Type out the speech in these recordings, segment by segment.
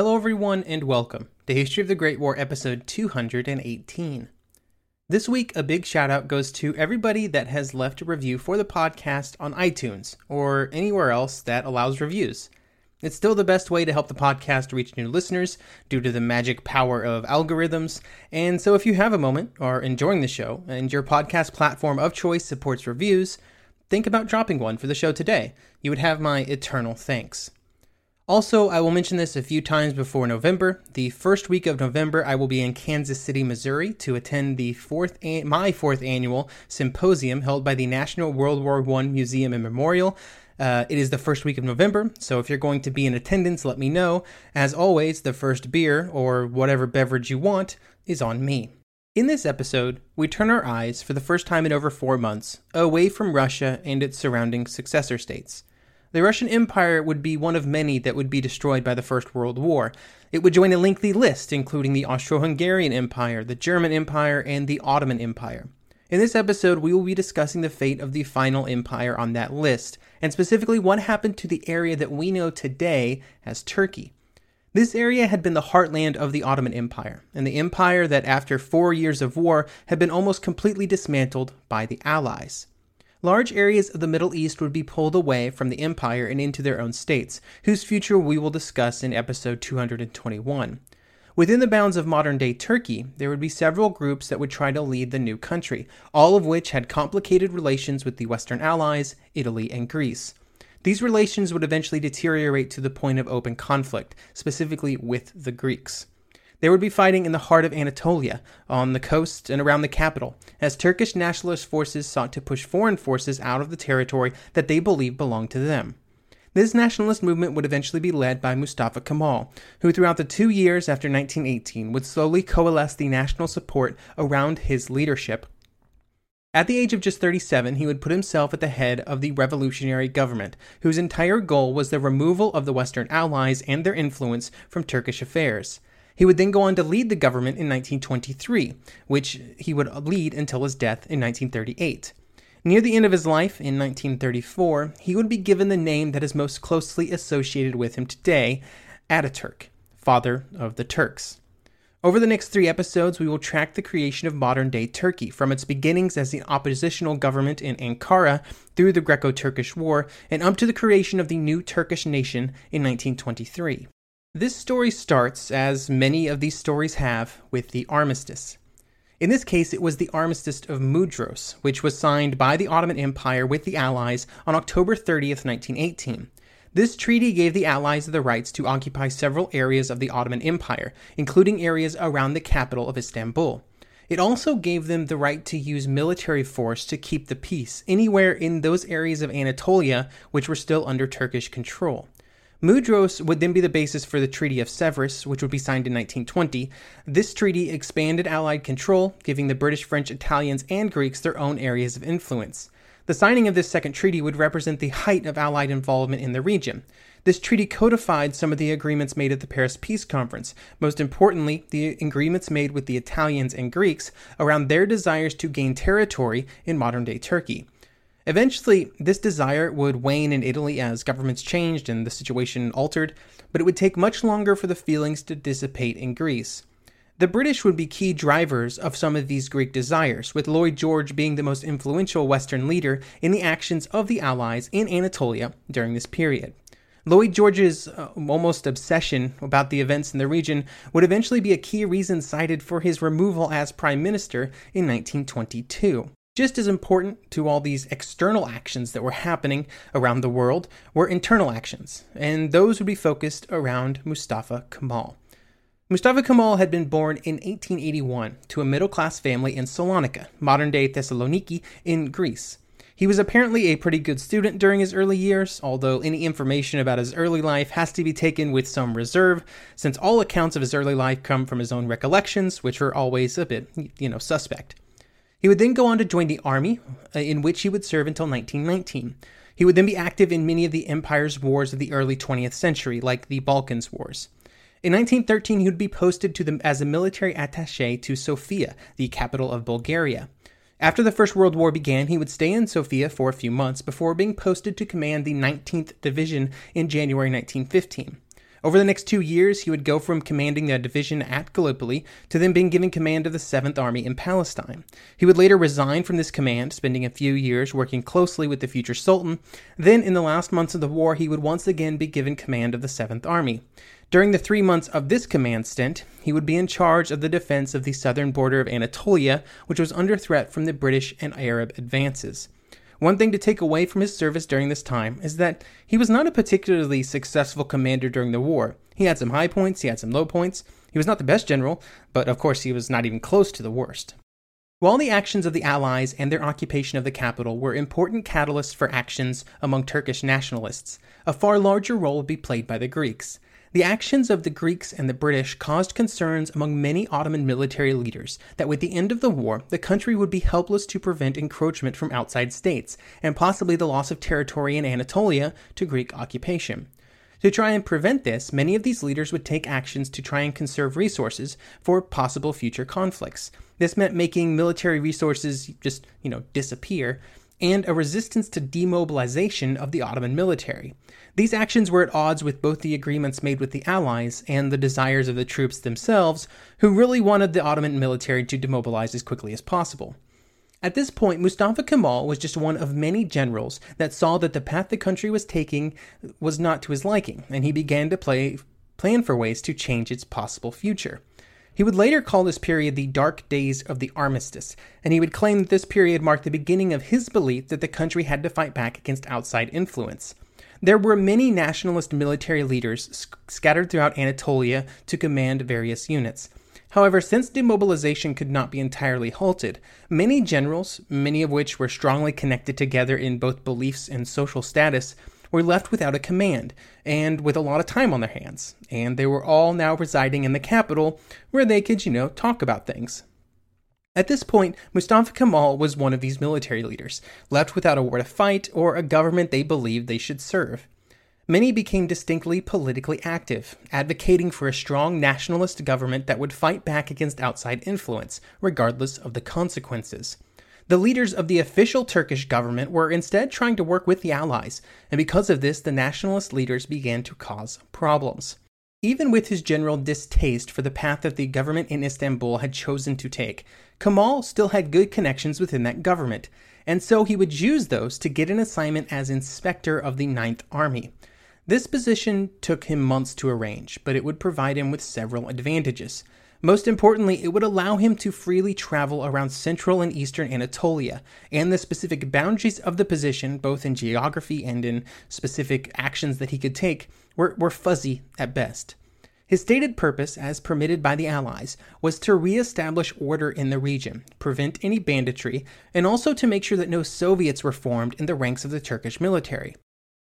Hello, everyone, and welcome to History of the Great War, episode 218. This week, a big shout out goes to everybody that has left a review for the podcast on iTunes or anywhere else that allows reviews. It's still the best way to help the podcast reach new listeners due to the magic power of algorithms. And so, if you have a moment or enjoying the show and your podcast platform of choice supports reviews, think about dropping one for the show today. You would have my eternal thanks. Also, I will mention this a few times before November. The first week of November, I will be in Kansas City, Missouri, to attend the fourth an- my fourth annual symposium held by the National World War I Museum and Memorial. Uh, it is the first week of November, so if you're going to be in attendance, let me know. As always, the first beer or whatever beverage you want is on me. In this episode, we turn our eyes, for the first time in over four months, away from Russia and its surrounding successor states. The Russian Empire would be one of many that would be destroyed by the First World War. It would join a lengthy list, including the Austro Hungarian Empire, the German Empire, and the Ottoman Empire. In this episode, we will be discussing the fate of the final empire on that list, and specifically what happened to the area that we know today as Turkey. This area had been the heartland of the Ottoman Empire, and the empire that, after four years of war, had been almost completely dismantled by the Allies. Large areas of the Middle East would be pulled away from the empire and into their own states, whose future we will discuss in episode 221. Within the bounds of modern day Turkey, there would be several groups that would try to lead the new country, all of which had complicated relations with the Western Allies, Italy, and Greece. These relations would eventually deteriorate to the point of open conflict, specifically with the Greeks. They would be fighting in the heart of Anatolia, on the coast and around the capital, as Turkish nationalist forces sought to push foreign forces out of the territory that they believed belonged to them. This nationalist movement would eventually be led by Mustafa Kemal, who throughout the two years after 1918 would slowly coalesce the national support around his leadership. At the age of just 37, he would put himself at the head of the revolutionary government, whose entire goal was the removal of the Western Allies and their influence from Turkish affairs. He would then go on to lead the government in 1923, which he would lead until his death in 1938. Near the end of his life, in 1934, he would be given the name that is most closely associated with him today Ataturk, father of the Turks. Over the next three episodes, we will track the creation of modern day Turkey from its beginnings as the oppositional government in Ankara through the Greco Turkish War and up to the creation of the new Turkish nation in 1923. This story starts, as many of these stories have, with the armistice. In this case, it was the Armistice of Mudros, which was signed by the Ottoman Empire with the Allies on October 30th, 1918. This treaty gave the Allies the rights to occupy several areas of the Ottoman Empire, including areas around the capital of Istanbul. It also gave them the right to use military force to keep the peace anywhere in those areas of Anatolia which were still under Turkish control. Mudros would then be the basis for the Treaty of Sèvres, which would be signed in 1920. This treaty expanded Allied control, giving the British, French, Italians, and Greeks their own areas of influence. The signing of this second treaty would represent the height of Allied involvement in the region. This treaty codified some of the agreements made at the Paris Peace Conference, most importantly, the agreements made with the Italians and Greeks around their desires to gain territory in modern day Turkey. Eventually, this desire would wane in Italy as governments changed and the situation altered, but it would take much longer for the feelings to dissipate in Greece. The British would be key drivers of some of these Greek desires, with Lloyd George being the most influential Western leader in the actions of the Allies in Anatolia during this period. Lloyd George's uh, almost obsession about the events in the region would eventually be a key reason cited for his removal as prime minister in 1922. Just as important to all these external actions that were happening around the world were internal actions, and those would be focused around Mustafa Kemal. Mustafa Kemal had been born in 1881 to a middle class family in Salonika, modern day Thessaloniki, in Greece. He was apparently a pretty good student during his early years, although any information about his early life has to be taken with some reserve, since all accounts of his early life come from his own recollections, which are always a bit, you know, suspect. He would then go on to join the army, uh, in which he would serve until 1919. He would then be active in many of the empire's wars of the early 20th century, like the Balkans Wars. In 1913, he would be posted to the, as a military attache to Sofia, the capital of Bulgaria. After the First World War began, he would stay in Sofia for a few months before being posted to command the 19th Division in January 1915. Over the next two years, he would go from commanding the division at Gallipoli to then being given command of the 7th Army in Palestine. He would later resign from this command, spending a few years working closely with the future Sultan. Then, in the last months of the war, he would once again be given command of the 7th Army. During the three months of this command stint, he would be in charge of the defense of the southern border of Anatolia, which was under threat from the British and Arab advances. One thing to take away from his service during this time is that he was not a particularly successful commander during the war. He had some high points, he had some low points. He was not the best general, but of course he was not even close to the worst. While the actions of the Allies and their occupation of the capital were important catalysts for actions among Turkish nationalists, a far larger role would be played by the Greeks. The actions of the Greeks and the British caused concerns among many Ottoman military leaders that with the end of the war, the country would be helpless to prevent encroachment from outside states, and possibly the loss of territory in Anatolia to Greek occupation. To try and prevent this, many of these leaders would take actions to try and conserve resources for possible future conflicts. This meant making military resources just, you know, disappear and a resistance to demobilization of the Ottoman military. These actions were at odds with both the agreements made with the Allies and the desires of the troops themselves, who really wanted the Ottoman military to demobilize as quickly as possible. At this point, Mustafa Kemal was just one of many generals that saw that the path the country was taking was not to his liking, and he began to play, plan for ways to change its possible future. He would later call this period the Dark Days of the Armistice, and he would claim that this period marked the beginning of his belief that the country had to fight back against outside influence. There were many nationalist military leaders sc- scattered throughout Anatolia to command various units. However, since demobilization could not be entirely halted, many generals, many of which were strongly connected together in both beliefs and social status, were left without a command and with a lot of time on their hands. And they were all now residing in the capital where they could, you know, talk about things. At this point, Mustafa Kemal was one of these military leaders, left without a war to fight or a government they believed they should serve. Many became distinctly politically active, advocating for a strong nationalist government that would fight back against outside influence, regardless of the consequences. The leaders of the official Turkish government were instead trying to work with the Allies, and because of this, the nationalist leaders began to cause problems. Even with his general distaste for the path that the government in Istanbul had chosen to take, Kemal still had good connections within that government, and so he would use those to get an assignment as inspector of the Ninth Army. This position took him months to arrange, but it would provide him with several advantages. Most importantly, it would allow him to freely travel around central and eastern Anatolia, and the specific boundaries of the position, both in geography and in specific actions that he could take, were, were fuzzy at best. His stated purpose, as permitted by the Allies, was to re-establish order in the region, prevent any banditry, and also to make sure that no Soviets were formed in the ranks of the Turkish military.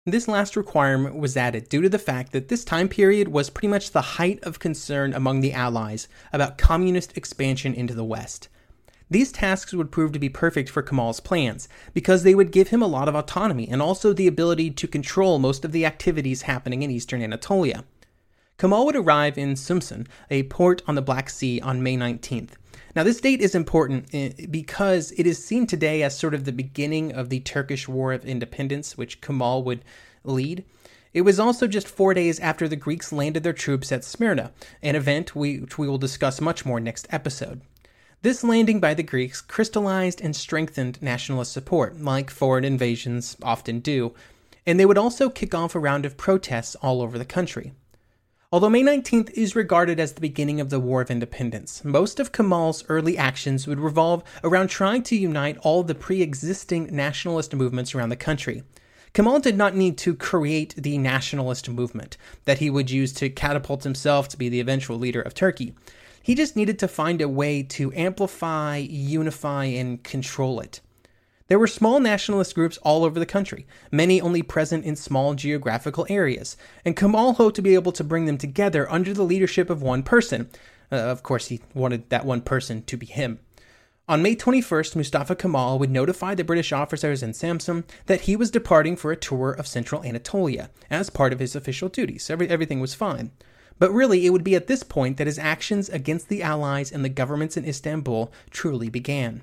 This last requirement was added due to the fact that this time period was pretty much the height of concern among the Allies about communist expansion into the West. These tasks would prove to be perfect for Kemal's plans because they would give him a lot of autonomy and also the ability to control most of the activities happening in eastern Anatolia. Kemal would arrive in Samsun, a port on the Black Sea, on May 19th. Now, this date is important eh, because it is seen today as sort of the beginning of the Turkish War of Independence, which Kemal would lead. It was also just four days after the Greeks landed their troops at Smyrna, an event we, which we will discuss much more next episode. This landing by the Greeks crystallized and strengthened nationalist support, like foreign invasions often do, and they would also kick off a round of protests all over the country. Although May 19th is regarded as the beginning of the War of Independence, most of Kemal's early actions would revolve around trying to unite all the pre existing nationalist movements around the country. Kemal did not need to create the nationalist movement that he would use to catapult himself to be the eventual leader of Turkey. He just needed to find a way to amplify, unify, and control it. There were small nationalist groups all over the country, many only present in small geographical areas, and Kemal hoped to be able to bring them together under the leadership of one person. Uh, of course, he wanted that one person to be him. On May 21st, Mustafa Kemal would notify the British officers in Samsun that he was departing for a tour of central Anatolia as part of his official duties. Every, everything was fine. But really, it would be at this point that his actions against the Allies and the governments in Istanbul truly began.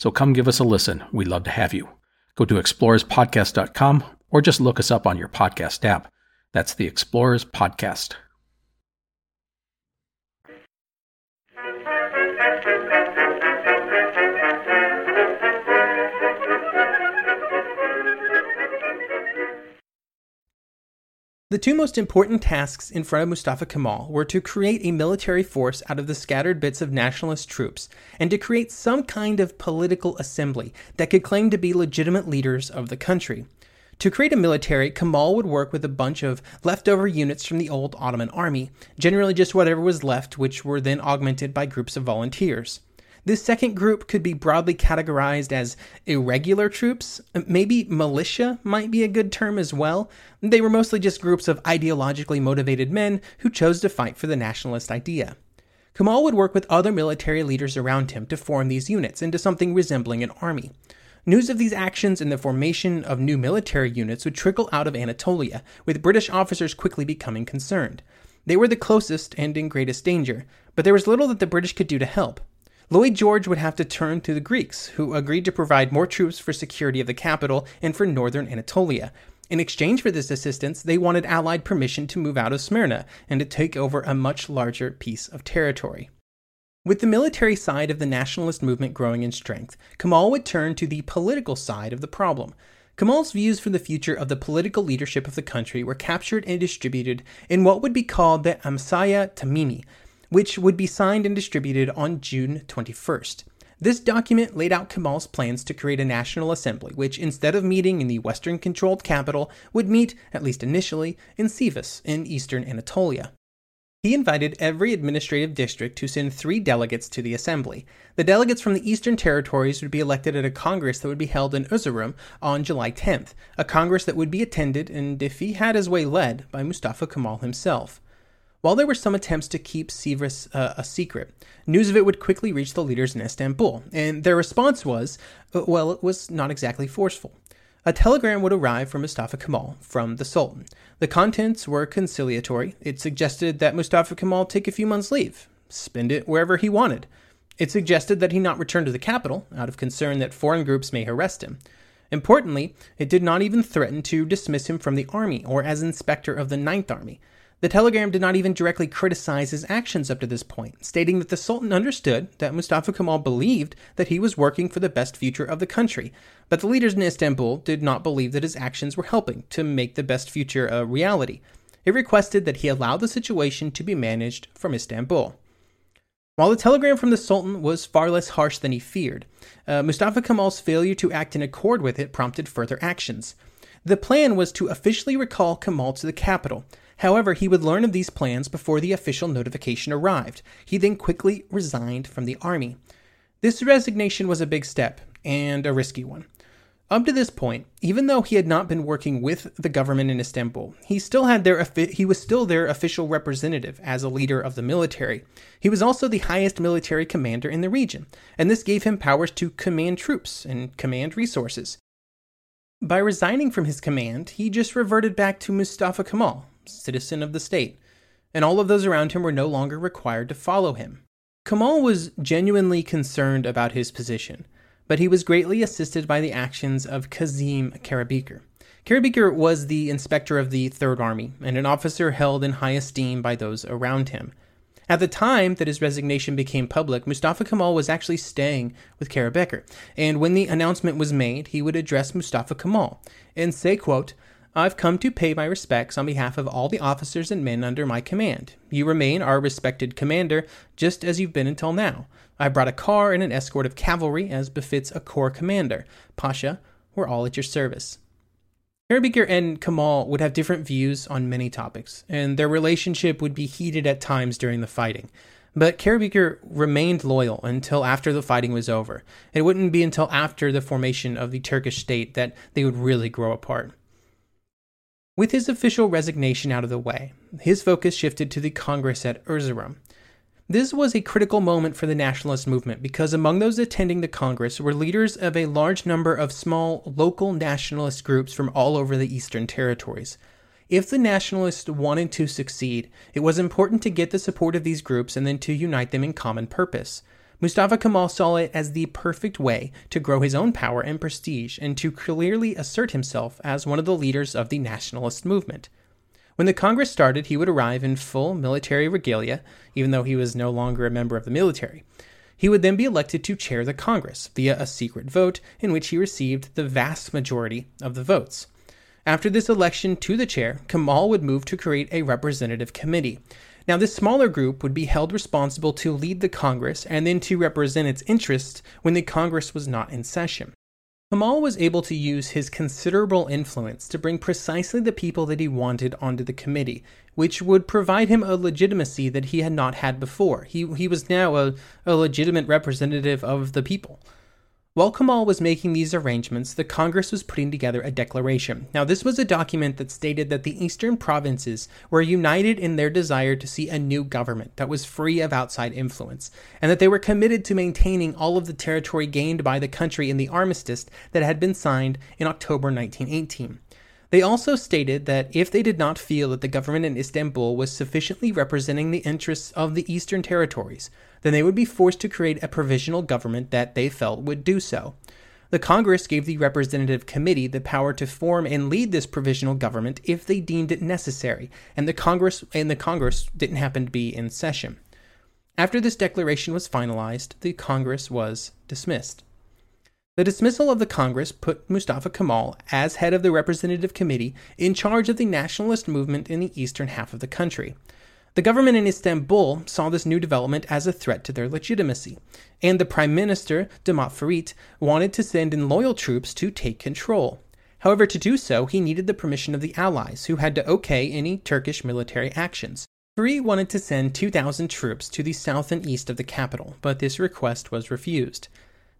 So come give us a listen. We'd love to have you. Go to explorerspodcast.com or just look us up on your podcast app. That's the Explorers Podcast. The two most important tasks in front of Mustafa Kemal were to create a military force out of the scattered bits of nationalist troops and to create some kind of political assembly that could claim to be legitimate leaders of the country. To create a military, Kemal would work with a bunch of leftover units from the old Ottoman army, generally just whatever was left, which were then augmented by groups of volunteers. This second group could be broadly categorized as irregular troops. Maybe militia might be a good term as well. They were mostly just groups of ideologically motivated men who chose to fight for the nationalist idea. Kemal would work with other military leaders around him to form these units into something resembling an army. News of these actions and the formation of new military units would trickle out of Anatolia, with British officers quickly becoming concerned. They were the closest and in greatest danger, but there was little that the British could do to help. Lloyd George would have to turn to the Greeks, who agreed to provide more troops for security of the capital and for northern Anatolia. In exchange for this assistance, they wanted Allied permission to move out of Smyrna and to take over a much larger piece of territory. With the military side of the nationalist movement growing in strength, Kemal would turn to the political side of the problem. Kemal's views for the future of the political leadership of the country were captured and distributed in what would be called the Amasya Tamimi, which would be signed and distributed on June 21st. This document laid out Kemal's plans to create a national assembly, which, instead of meeting in the Western controlled capital, would meet, at least initially, in Sivas in eastern Anatolia. He invited every administrative district to send three delegates to the assembly. The delegates from the Eastern Territories would be elected at a congress that would be held in Erzurum on July 10th, a congress that would be attended, and if he had his way led, by Mustafa Kemal himself. While there were some attempts to keep Sivas uh, a secret, news of it would quickly reach the leaders in Istanbul, and their response was, uh, well, it was not exactly forceful. A telegram would arrive from Mustafa Kemal from the Sultan. The contents were conciliatory. It suggested that Mustafa Kemal take a few months' leave, spend it wherever he wanted. It suggested that he not return to the capital, out of concern that foreign groups may arrest him. Importantly, it did not even threaten to dismiss him from the army or as inspector of the Ninth Army. The telegram did not even directly criticize his actions up to this point, stating that the Sultan understood that Mustafa Kemal believed that he was working for the best future of the country, but the leaders in Istanbul did not believe that his actions were helping to make the best future a reality. It requested that he allow the situation to be managed from Istanbul. While the telegram from the Sultan was far less harsh than he feared, uh, Mustafa Kemal's failure to act in accord with it prompted further actions. The plan was to officially recall Kemal to the capital, However, he would learn of these plans before the official notification arrived. He then quickly resigned from the army. This resignation was a big step, and a risky one. Up to this point, even though he had not been working with the government in Istanbul, he still had their he was still their official representative as a leader of the military. He was also the highest military commander in the region, and this gave him powers to command troops and command resources. By resigning from his command, he just reverted back to Mustafa Kemal, citizen of the state, and all of those around him were no longer required to follow him. Kemal was genuinely concerned about his position, but he was greatly assisted by the actions of Kazim Karabekir. Karabekir was the inspector of the Third Army and an officer held in high esteem by those around him. At the time that his resignation became public, Mustafa Kemal was actually staying with Karabekir, and when the announcement was made, he would address Mustafa Kemal and say, quote, I've come to pay my respects on behalf of all the officers and men under my command. You remain our respected commander, just as you've been until now. I've brought a car and an escort of cavalry, as befits a corps commander. Pasha, we're all at your service. Karabekir and Kemal would have different views on many topics, and their relationship would be heated at times during the fighting. But Karabekir remained loyal until after the fighting was over. It wouldn't be until after the formation of the Turkish state that they would really grow apart. With his official resignation out of the way, his focus shifted to the Congress at Erzurum. This was a critical moment for the nationalist movement because among those attending the Congress were leaders of a large number of small local nationalist groups from all over the Eastern Territories. If the nationalists wanted to succeed, it was important to get the support of these groups and then to unite them in common purpose. Mustafa Kemal saw it as the perfect way to grow his own power and prestige and to clearly assert himself as one of the leaders of the nationalist movement. When the Congress started, he would arrive in full military regalia, even though he was no longer a member of the military. He would then be elected to chair the Congress via a secret vote in which he received the vast majority of the votes. After this election to the chair, Kemal would move to create a representative committee. Now, this smaller group would be held responsible to lead the Congress and then to represent its interests when the Congress was not in session. Kemal was able to use his considerable influence to bring precisely the people that he wanted onto the committee, which would provide him a legitimacy that he had not had before. He, he was now a, a legitimate representative of the people. While Kemal was making these arrangements, the Congress was putting together a declaration. Now, this was a document that stated that the eastern provinces were united in their desire to see a new government that was free of outside influence, and that they were committed to maintaining all of the territory gained by the country in the armistice that had been signed in October 1918. They also stated that if they did not feel that the government in Istanbul was sufficiently representing the interests of the Eastern territories, then they would be forced to create a provisional government that they felt would do so. The Congress gave the Representative Committee the power to form and lead this provisional government if they deemed it necessary, and the Congress and the Congress didn't happen to be in session. After this declaration was finalized, the Congress was dismissed. The dismissal of the Congress put Mustafa Kemal, as head of the Representative Committee, in charge of the nationalist movement in the eastern half of the country. The government in Istanbul saw this new development as a threat to their legitimacy, and the Prime Minister, Damat Ferit, wanted to send in loyal troops to take control. However, to do so, he needed the permission of the Allies, who had to okay any Turkish military actions. Three wanted to send 2,000 troops to the south and east of the capital, but this request was refused.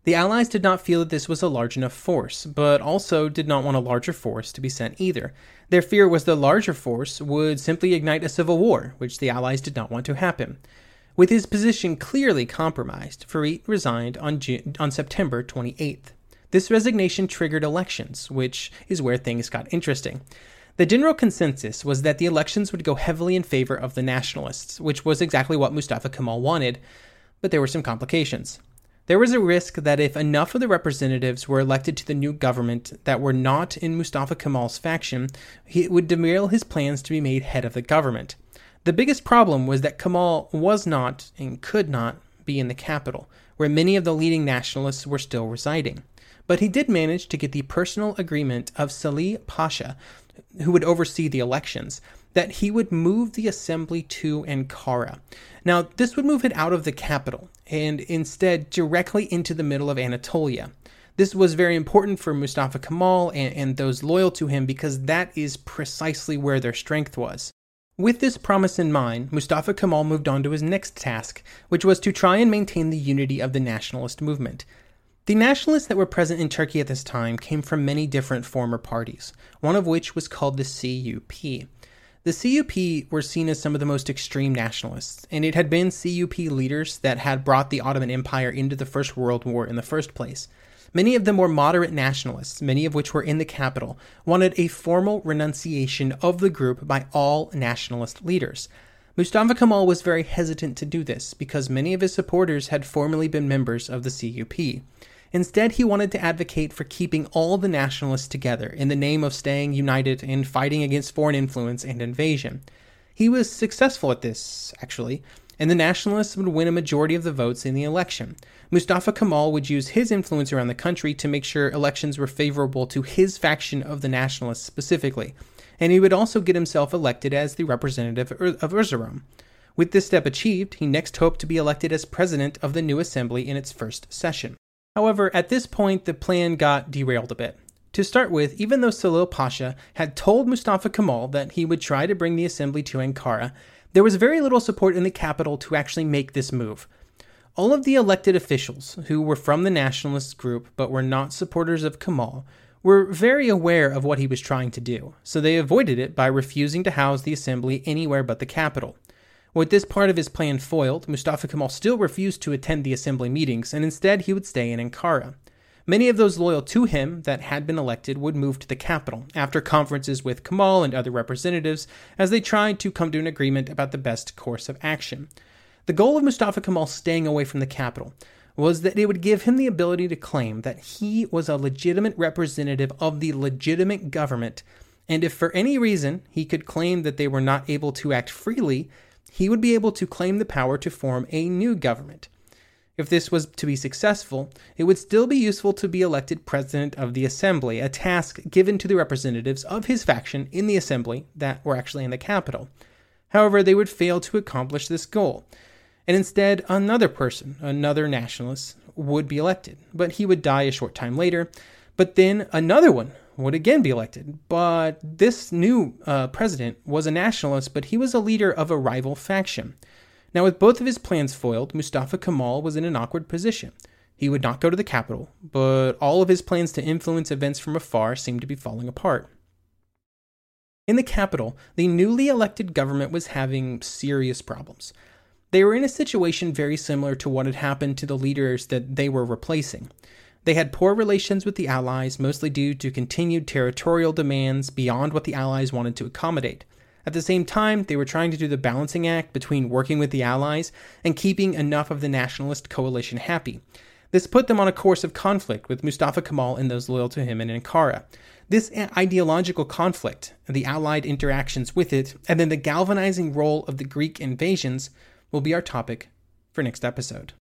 The Allies did not feel that this was a large enough force, but also did not want a larger force to be sent either. Their fear was the larger force would simply ignite a civil war, which the Allies did not want to happen. With his position clearly compromised, Farid resigned on, June, on September 28th. This resignation triggered elections, which is where things got interesting. The general consensus was that the elections would go heavily in favor of the nationalists, which was exactly what Mustafa Kemal wanted, but there were some complications. There was a risk that if enough of the representatives were elected to the new government that were not in Mustafa Kemal's faction, it would derail his plans to be made head of the government. The biggest problem was that Kemal was not and could not be in the capital, where many of the leading nationalists were still residing. But he did manage to get the personal agreement of Salih Pasha who would oversee the elections, that he would move the assembly to Ankara. Now, this would move it out of the capital and instead directly into the middle of Anatolia. This was very important for Mustafa Kemal and, and those loyal to him because that is precisely where their strength was. With this promise in mind, Mustafa Kemal moved on to his next task, which was to try and maintain the unity of the nationalist movement. The nationalists that were present in Turkey at this time came from many different former parties, one of which was called the CUP. The CUP were seen as some of the most extreme nationalists, and it had been CUP leaders that had brought the Ottoman Empire into the First World War in the first place. Many of the more moderate nationalists, many of which were in the capital, wanted a formal renunciation of the group by all nationalist leaders. Mustafa Kemal was very hesitant to do this because many of his supporters had formerly been members of the CUP. Instead, he wanted to advocate for keeping all the nationalists together in the name of staying united in fighting against foreign influence and invasion. He was successful at this, actually, and the nationalists would win a majority of the votes in the election. Mustafa Kemal would use his influence around the country to make sure elections were favorable to his faction of the nationalists specifically, and he would also get himself elected as the representative of Erzurum. With this step achieved, he next hoped to be elected as president of the new assembly in its first session. However, at this point, the plan got derailed a bit. To start with, even though Salih Pasha had told Mustafa Kemal that he would try to bring the assembly to Ankara, there was very little support in the capital to actually make this move. All of the elected officials, who were from the nationalist group but were not supporters of Kemal, were very aware of what he was trying to do, so they avoided it by refusing to house the assembly anywhere but the capital. With this part of his plan foiled, Mustafa Kemal still refused to attend the assembly meetings, and instead he would stay in Ankara. Many of those loyal to him that had been elected would move to the capital after conferences with Kemal and other representatives as they tried to come to an agreement about the best course of action. The goal of Mustafa Kemal staying away from the capital was that it would give him the ability to claim that he was a legitimate representative of the legitimate government, and if for any reason he could claim that they were not able to act freely, he would be able to claim the power to form a new government. If this was to be successful, it would still be useful to be elected president of the assembly, a task given to the representatives of his faction in the assembly that were actually in the capital. However, they would fail to accomplish this goal, and instead, another person, another nationalist, would be elected, but he would die a short time later. But then another one would again be elected. But this new uh, president was a nationalist, but he was a leader of a rival faction. Now, with both of his plans foiled, Mustafa Kemal was in an awkward position. He would not go to the capital, but all of his plans to influence events from afar seemed to be falling apart. In the capital, the newly elected government was having serious problems. They were in a situation very similar to what had happened to the leaders that they were replacing. They had poor relations with the Allies, mostly due to continued territorial demands beyond what the Allies wanted to accommodate. At the same time, they were trying to do the balancing act between working with the Allies and keeping enough of the nationalist coalition happy. This put them on a course of conflict with Mustafa Kemal and those loyal to him in Ankara. This ideological conflict, the Allied interactions with it, and then the galvanizing role of the Greek invasions will be our topic for next episode.